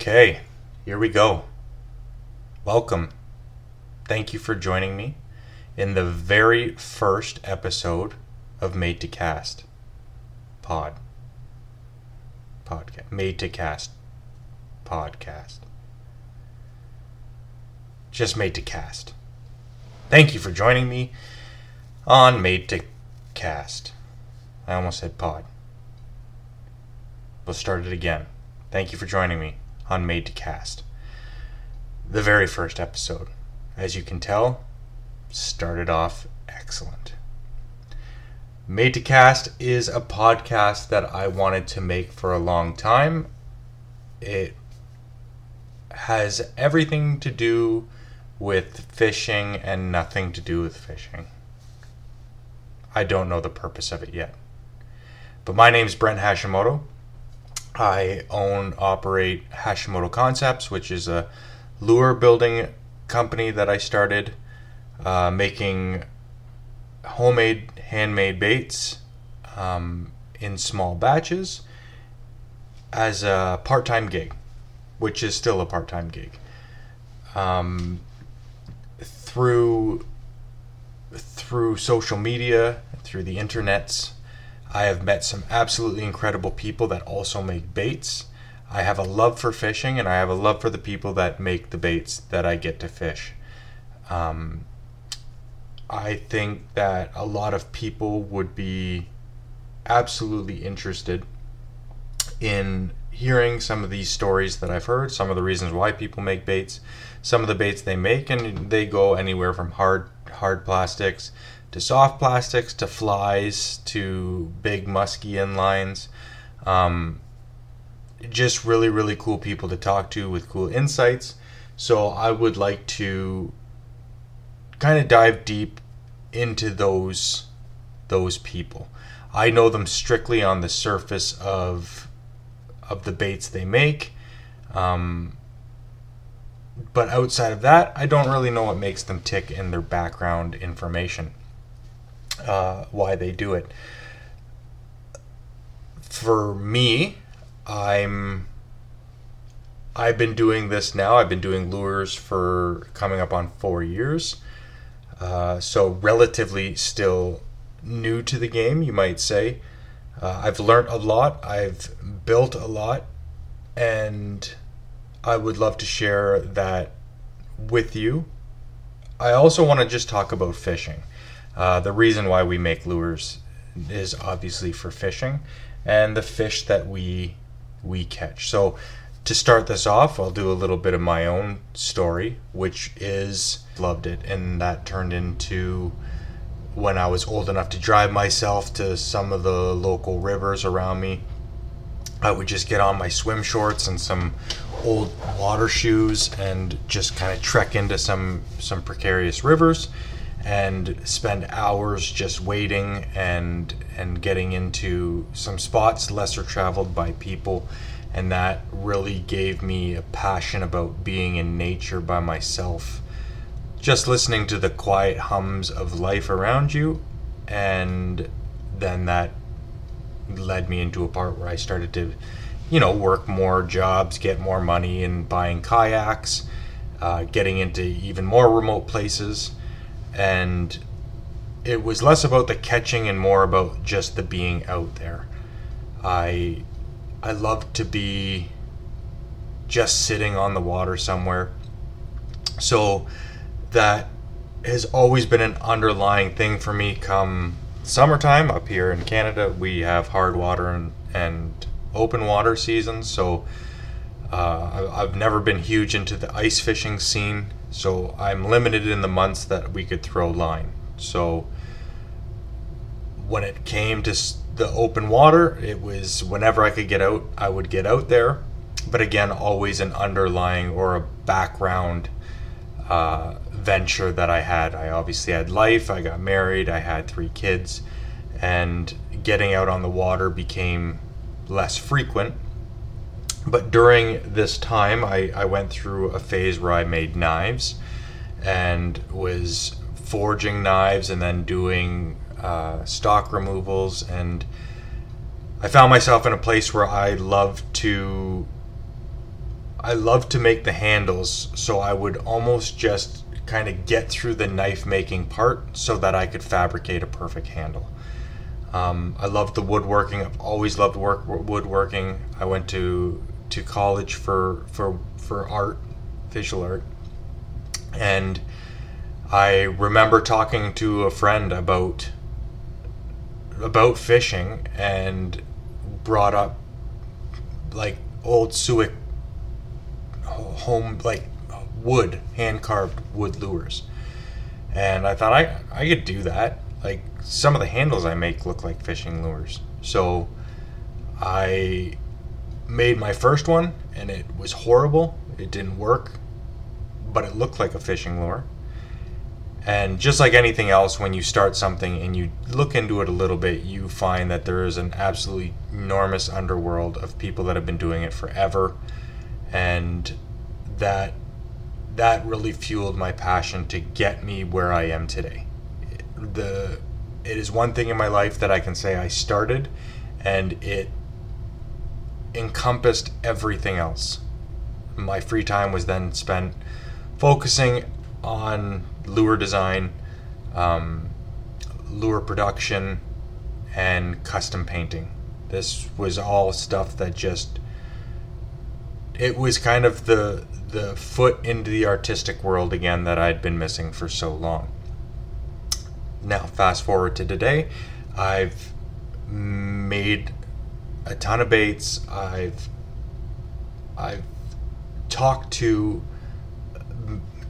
Okay, here we go. Welcome. Thank you for joining me in the very first episode of Made to Cast Pod. Podcast. Made to Cast Podcast. Just Made to Cast. Thank you for joining me on Made to Cast. I almost said pod. We'll start it again. Thank you for joining me on Made to Cast. The very first episode, as you can tell, started off excellent. Made to Cast is a podcast that I wanted to make for a long time. It has everything to do with fishing and nothing to do with fishing. I don't know the purpose of it yet. But my name's Brent Hashimoto. I own, operate Hashimoto Concepts, which is a lure building company that I started uh, making homemade, handmade baits um, in small batches as a part time gig, which is still a part time gig. Um, through through social media, through the internets, I have met some absolutely incredible people that also make baits. I have a love for fishing and I have a love for the people that make the baits that I get to fish. Um, I think that a lot of people would be absolutely interested in hearing some of these stories that I've heard, some of the reasons why people make baits, some of the baits they make, and they go anywhere from hard hard plastics to soft plastics to flies to big musky inlines. Um, just really, really cool people to talk to with cool insights. So I would like to kind of dive deep into those those people. I know them strictly on the surface of of the baits they make. Um, but outside of that, I don't really know what makes them tick in their background information uh, why they do it. For me, I'm I've been doing this now. I've been doing lures for coming up on four years, uh, so relatively still new to the game, you might say. Uh, I've learned a lot. I've built a lot, and I would love to share that with you. I also want to just talk about fishing. Uh, the reason why we make lures is obviously for fishing and the fish that we we catch. So to start this off, I'll do a little bit of my own story, which is loved it, and that turned into when I was old enough to drive myself to some of the local rivers around me. I would just get on my swim shorts and some old water shoes and just kind of trek into some some precarious rivers and spend hours just waiting and and getting into some spots lesser traveled by people and that really gave me a passion about being in nature by myself just listening to the quiet hums of life around you and then that led me into a part where I started to you know work more jobs get more money and buying kayaks uh, getting into even more remote places and it was less about the catching and more about just the being out there. I I love to be just sitting on the water somewhere. So that has always been an underlying thing for me come summertime up here in Canada. We have hard water and, and open water seasons, so uh, I've never been huge into the ice fishing scene so I'm limited in the months that we could throw line. So when it came to the open water, it was whenever I could get out, I would get out there. But again, always an underlying or a background uh, venture that I had. I obviously had life, I got married, I had three kids, and getting out on the water became less frequent. but during this time, I, I went through a phase where I made knives and was forging knives and then doing uh, stock removals. And I found myself in a place where I love to. I love to make the handles, so I would almost just kind of get through the knife making part so that I could fabricate a perfect handle. Um, I love the woodworking. I've always loved work woodworking. I went to to college for for for art, visual art, and I remember talking to a friend about about fishing and brought up like old Suick home like wood hand carved wood lures, and I thought I I could do that. Like some of the handles I make look like fishing lures, so I made my first one and it was horrible. It didn't work, but it looked like a fishing lure. And just like anything else, when you start something and you look into it a little bit, you find that there is an absolutely enormous underworld of people that have been doing it forever. And that that really fueled my passion to get me where I am today. The it is one thing in my life that I can say I started and it encompassed everything else. My free time was then spent focusing on lure design, um, lure production, and custom painting. This was all stuff that just it was kind of the the foot into the artistic world again that I'd been missing for so long. Now, fast forward to today, I've made a ton of baits. I've I've talked to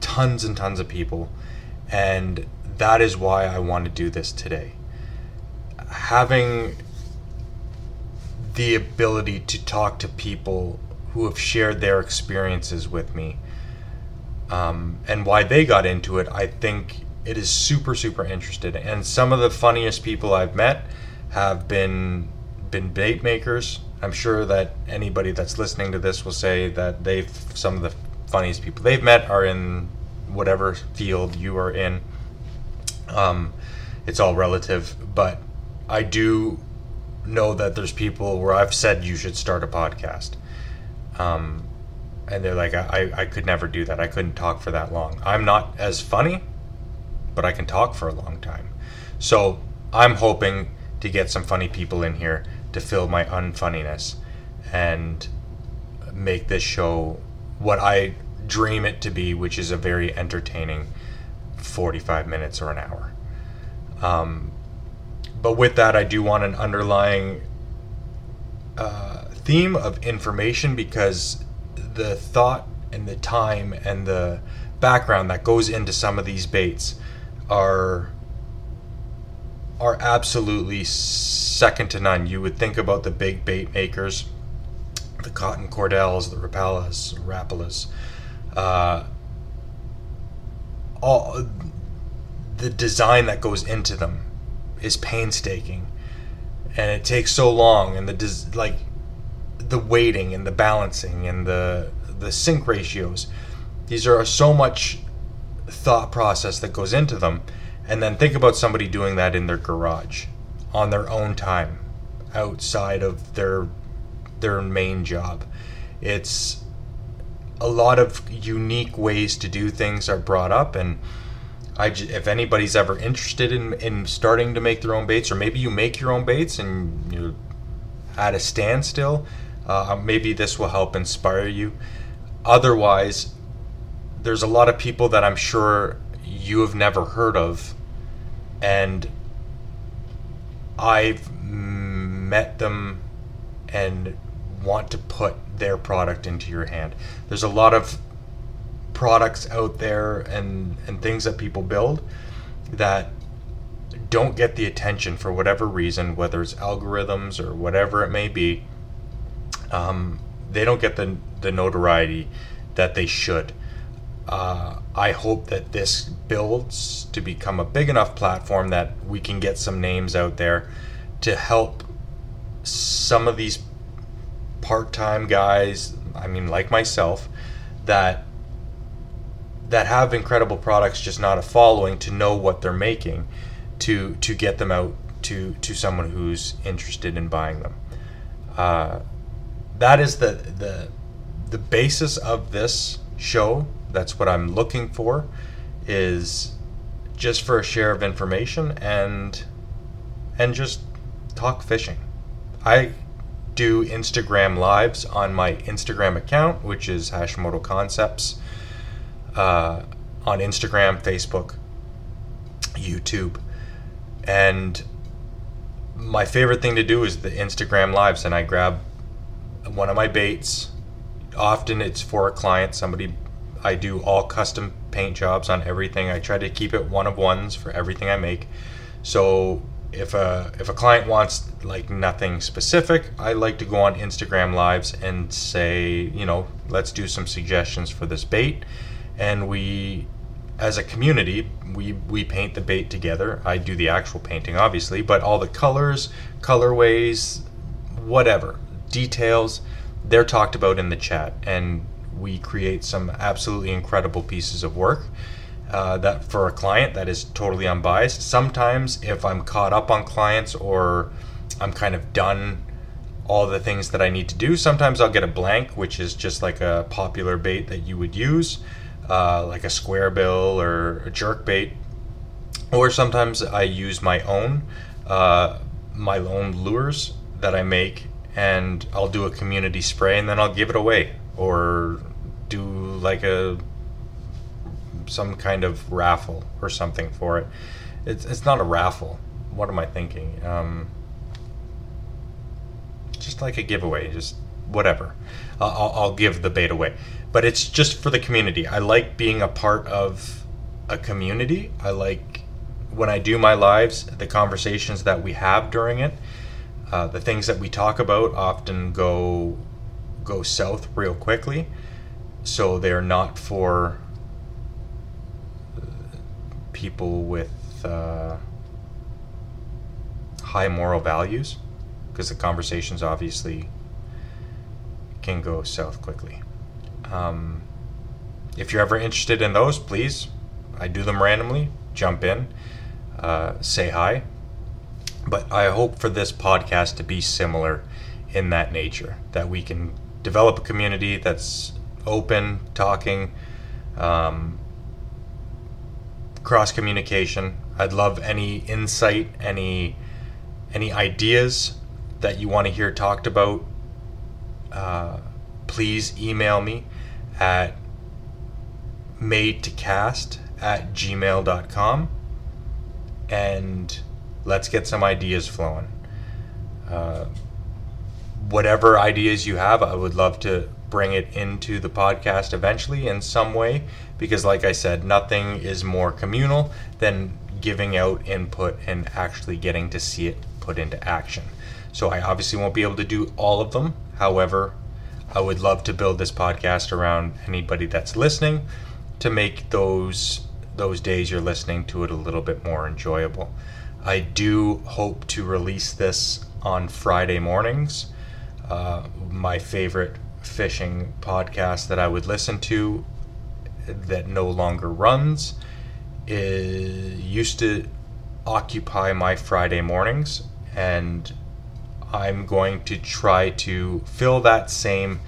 tons and tons of people, and that is why I want to do this today. Having the ability to talk to people who have shared their experiences with me um, and why they got into it, I think it is super, super interested. And some of the funniest people I've met have been been bait makers. I'm sure that anybody that's listening to this will say that they've some of the funniest people they've met are in whatever field you are in. Um, it's all relative, but I do know that there's people where I've said you should start a podcast. Um, and they're like, I, I could never do that. I couldn't talk for that long. I'm not as funny, but I can talk for a long time. So I'm hoping to get some funny people in here to fill my unfunniness and make this show what I dream it to be, which is a very entertaining 45 minutes or an hour. Um, but with that, I do want an underlying uh, theme of information because the thought and the time and the background that goes into some of these baits are are absolutely second to none. You would think about the big bait makers, the Cotton Cordells, the Rapalas, Rapalas, uh, all the design that goes into them is painstaking, and it takes so long, and the des- like the weighting and the balancing and the the sink ratios. These are so much thought process that goes into them and then think about somebody doing that in their garage on their own time outside of their their main job. It's a lot of unique ways to do things are brought up and I, if anybody's ever interested in, in starting to make their own baits, or maybe you make your own baits and you're at a standstill, uh, maybe this will help inspire you. Otherwise, there's a lot of people that I'm sure you have never heard of and I've met them and want to put their product into your hand. There's a lot of products out there and and things that people build that don't get the attention for whatever reason, whether it's algorithms or whatever it may be. Um, they don't get the the notoriety that they should. Uh, I hope that this builds to become a big enough platform that we can get some names out there to help some of these part-time guys, I mean like myself, that that have incredible products just not a following to know what they're making to to get them out to to someone who's interested in buying them. Uh, that is the the the basis of this show. That's what I'm looking for is just for a share of information and and just talk fishing. I do Instagram lives on my Instagram account, which is Hashimoto Concepts, uh, on Instagram, Facebook, YouTube, and my favorite thing to do is the Instagram lives, and I grab one of my baits. Often it's for a client, somebody. I do all custom paint jobs on everything. I try to keep it one of ones for everything I make. So if a if a client wants like nothing specific, I like to go on Instagram lives and say, you know, let's do some suggestions for this bait, and we as a community, we we paint the bait together. I do the actual painting, obviously, but all the colors, colorways, whatever details, they're talked about in the chat, and we create some absolutely incredible pieces of work. Uh, that for a client that is totally unbiased. Sometimes, if I'm caught up on clients or I'm kind of done all the things that I need to do, sometimes I'll get a blank, which is just like a popular bait that you would use uh, like a square bill or a jerk bait, or sometimes I use my own uh, my own lures that I make, and I'll do a community spray, and then I'll give it away, or do like a some kind of raffle or something for it. It's it's not a raffle. What am I thinking? Um, just like a giveaway, just whatever. I'll, I'll give the bait away but it's just for the community. I like being a part of a community. I like when I do my lives, the conversations that we have during it, uh, the things that we talk about often go go south real quickly. So they're not for people with uh, high moral values, because the conversations obviously can go south quickly. Um, if you're ever interested in those, please, I do them randomly. Jump in, uh, say hi. But I hope for this podcast to be similar in that nature, that we can develop a community that's open, talking, um, cross communication. I'd love any insight, any any ideas that you want to hear talked about. Uh, please email me at made to cast at gmail.com and let's get some ideas flowing. Uh, whatever ideas you have, I would love to bring it into the podcast eventually in some way because, like I said, nothing is more communal than giving out input and actually getting to see it put into action. So, I obviously won't be able to do all of them. However, I would love to build this podcast around anybody that's listening to make those those days you're listening to it a little bit more enjoyable. I do hope to release this on Friday mornings. Uh, my favorite fishing podcast that I would listen to that no longer runs is, used to occupy my Friday mornings and I'm going to try to fill that same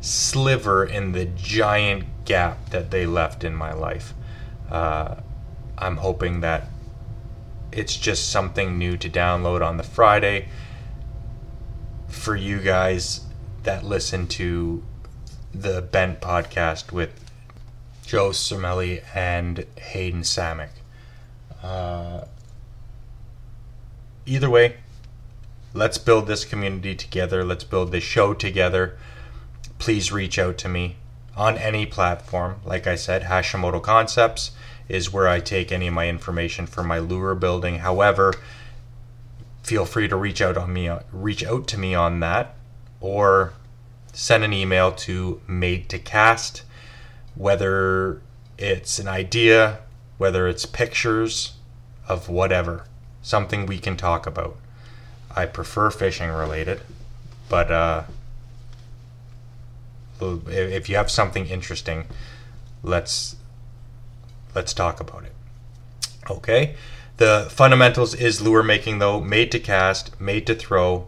sliver in the giant gap that they left in my life. Uh, I'm hoping that it's just something new to download on the Friday for you guys that listen to the Bent podcast with Joe Cermele and Hayden Samick. Uh, either way, let's build this community together. Let's build this show together. Please reach out to me on any platform. Like I said, Hashimoto Concepts is where I take any of my information for my lure building. However, feel free to reach out on me reach out to me on that or send an email to made to cast whether it's an idea, whether it's pictures of whatever, something we can talk about. I prefer fishing related, but uh, If you have something interesting, let's let's talk about it. Okay. The fundamentals is lure making though, made to cast, made to throw.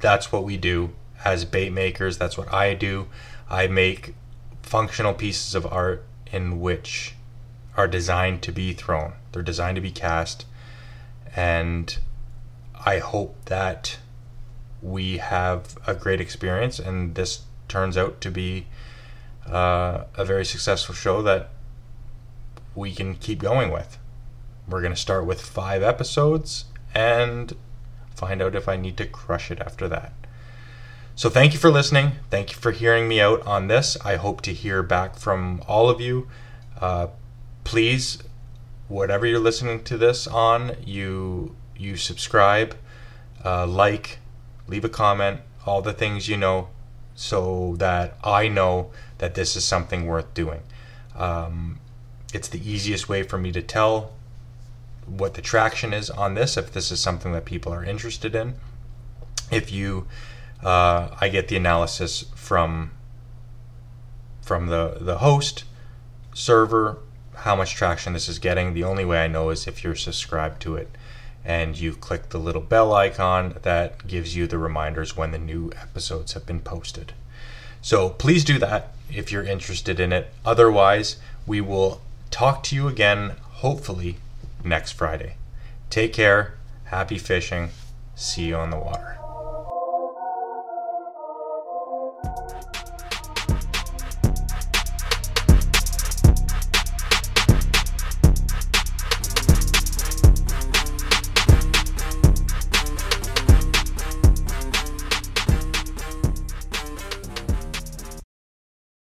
That's what we do as bait makers. That's what I do. I make functional pieces of art in which are designed to be thrown. They're designed to be cast. And I hope that we have a great experience and this turns out to be uh, a very successful show that we can keep going with. We're going to start with five episodes and find out if I need to crush it after that. So, thank you for listening. Thank you for hearing me out on this. I hope to hear back from all of you. Uh, please, whatever you're listening to this on, you you subscribe, uh, like, leave a comment, all the things you know, so that I know that this is something worth doing. Um, it's the easiest way for me to tell what the traction is on this if this is something that people are interested in. If you, uh, I get the analysis from from the the host server how much traction this is getting. The only way I know is if you're subscribed to it and you click the little bell icon that gives you the reminders when the new episodes have been posted. So please do that if you're interested in it. Otherwise, we will talk to you again, hopefully, next Friday. Take care. Happy fishing. See you on the water.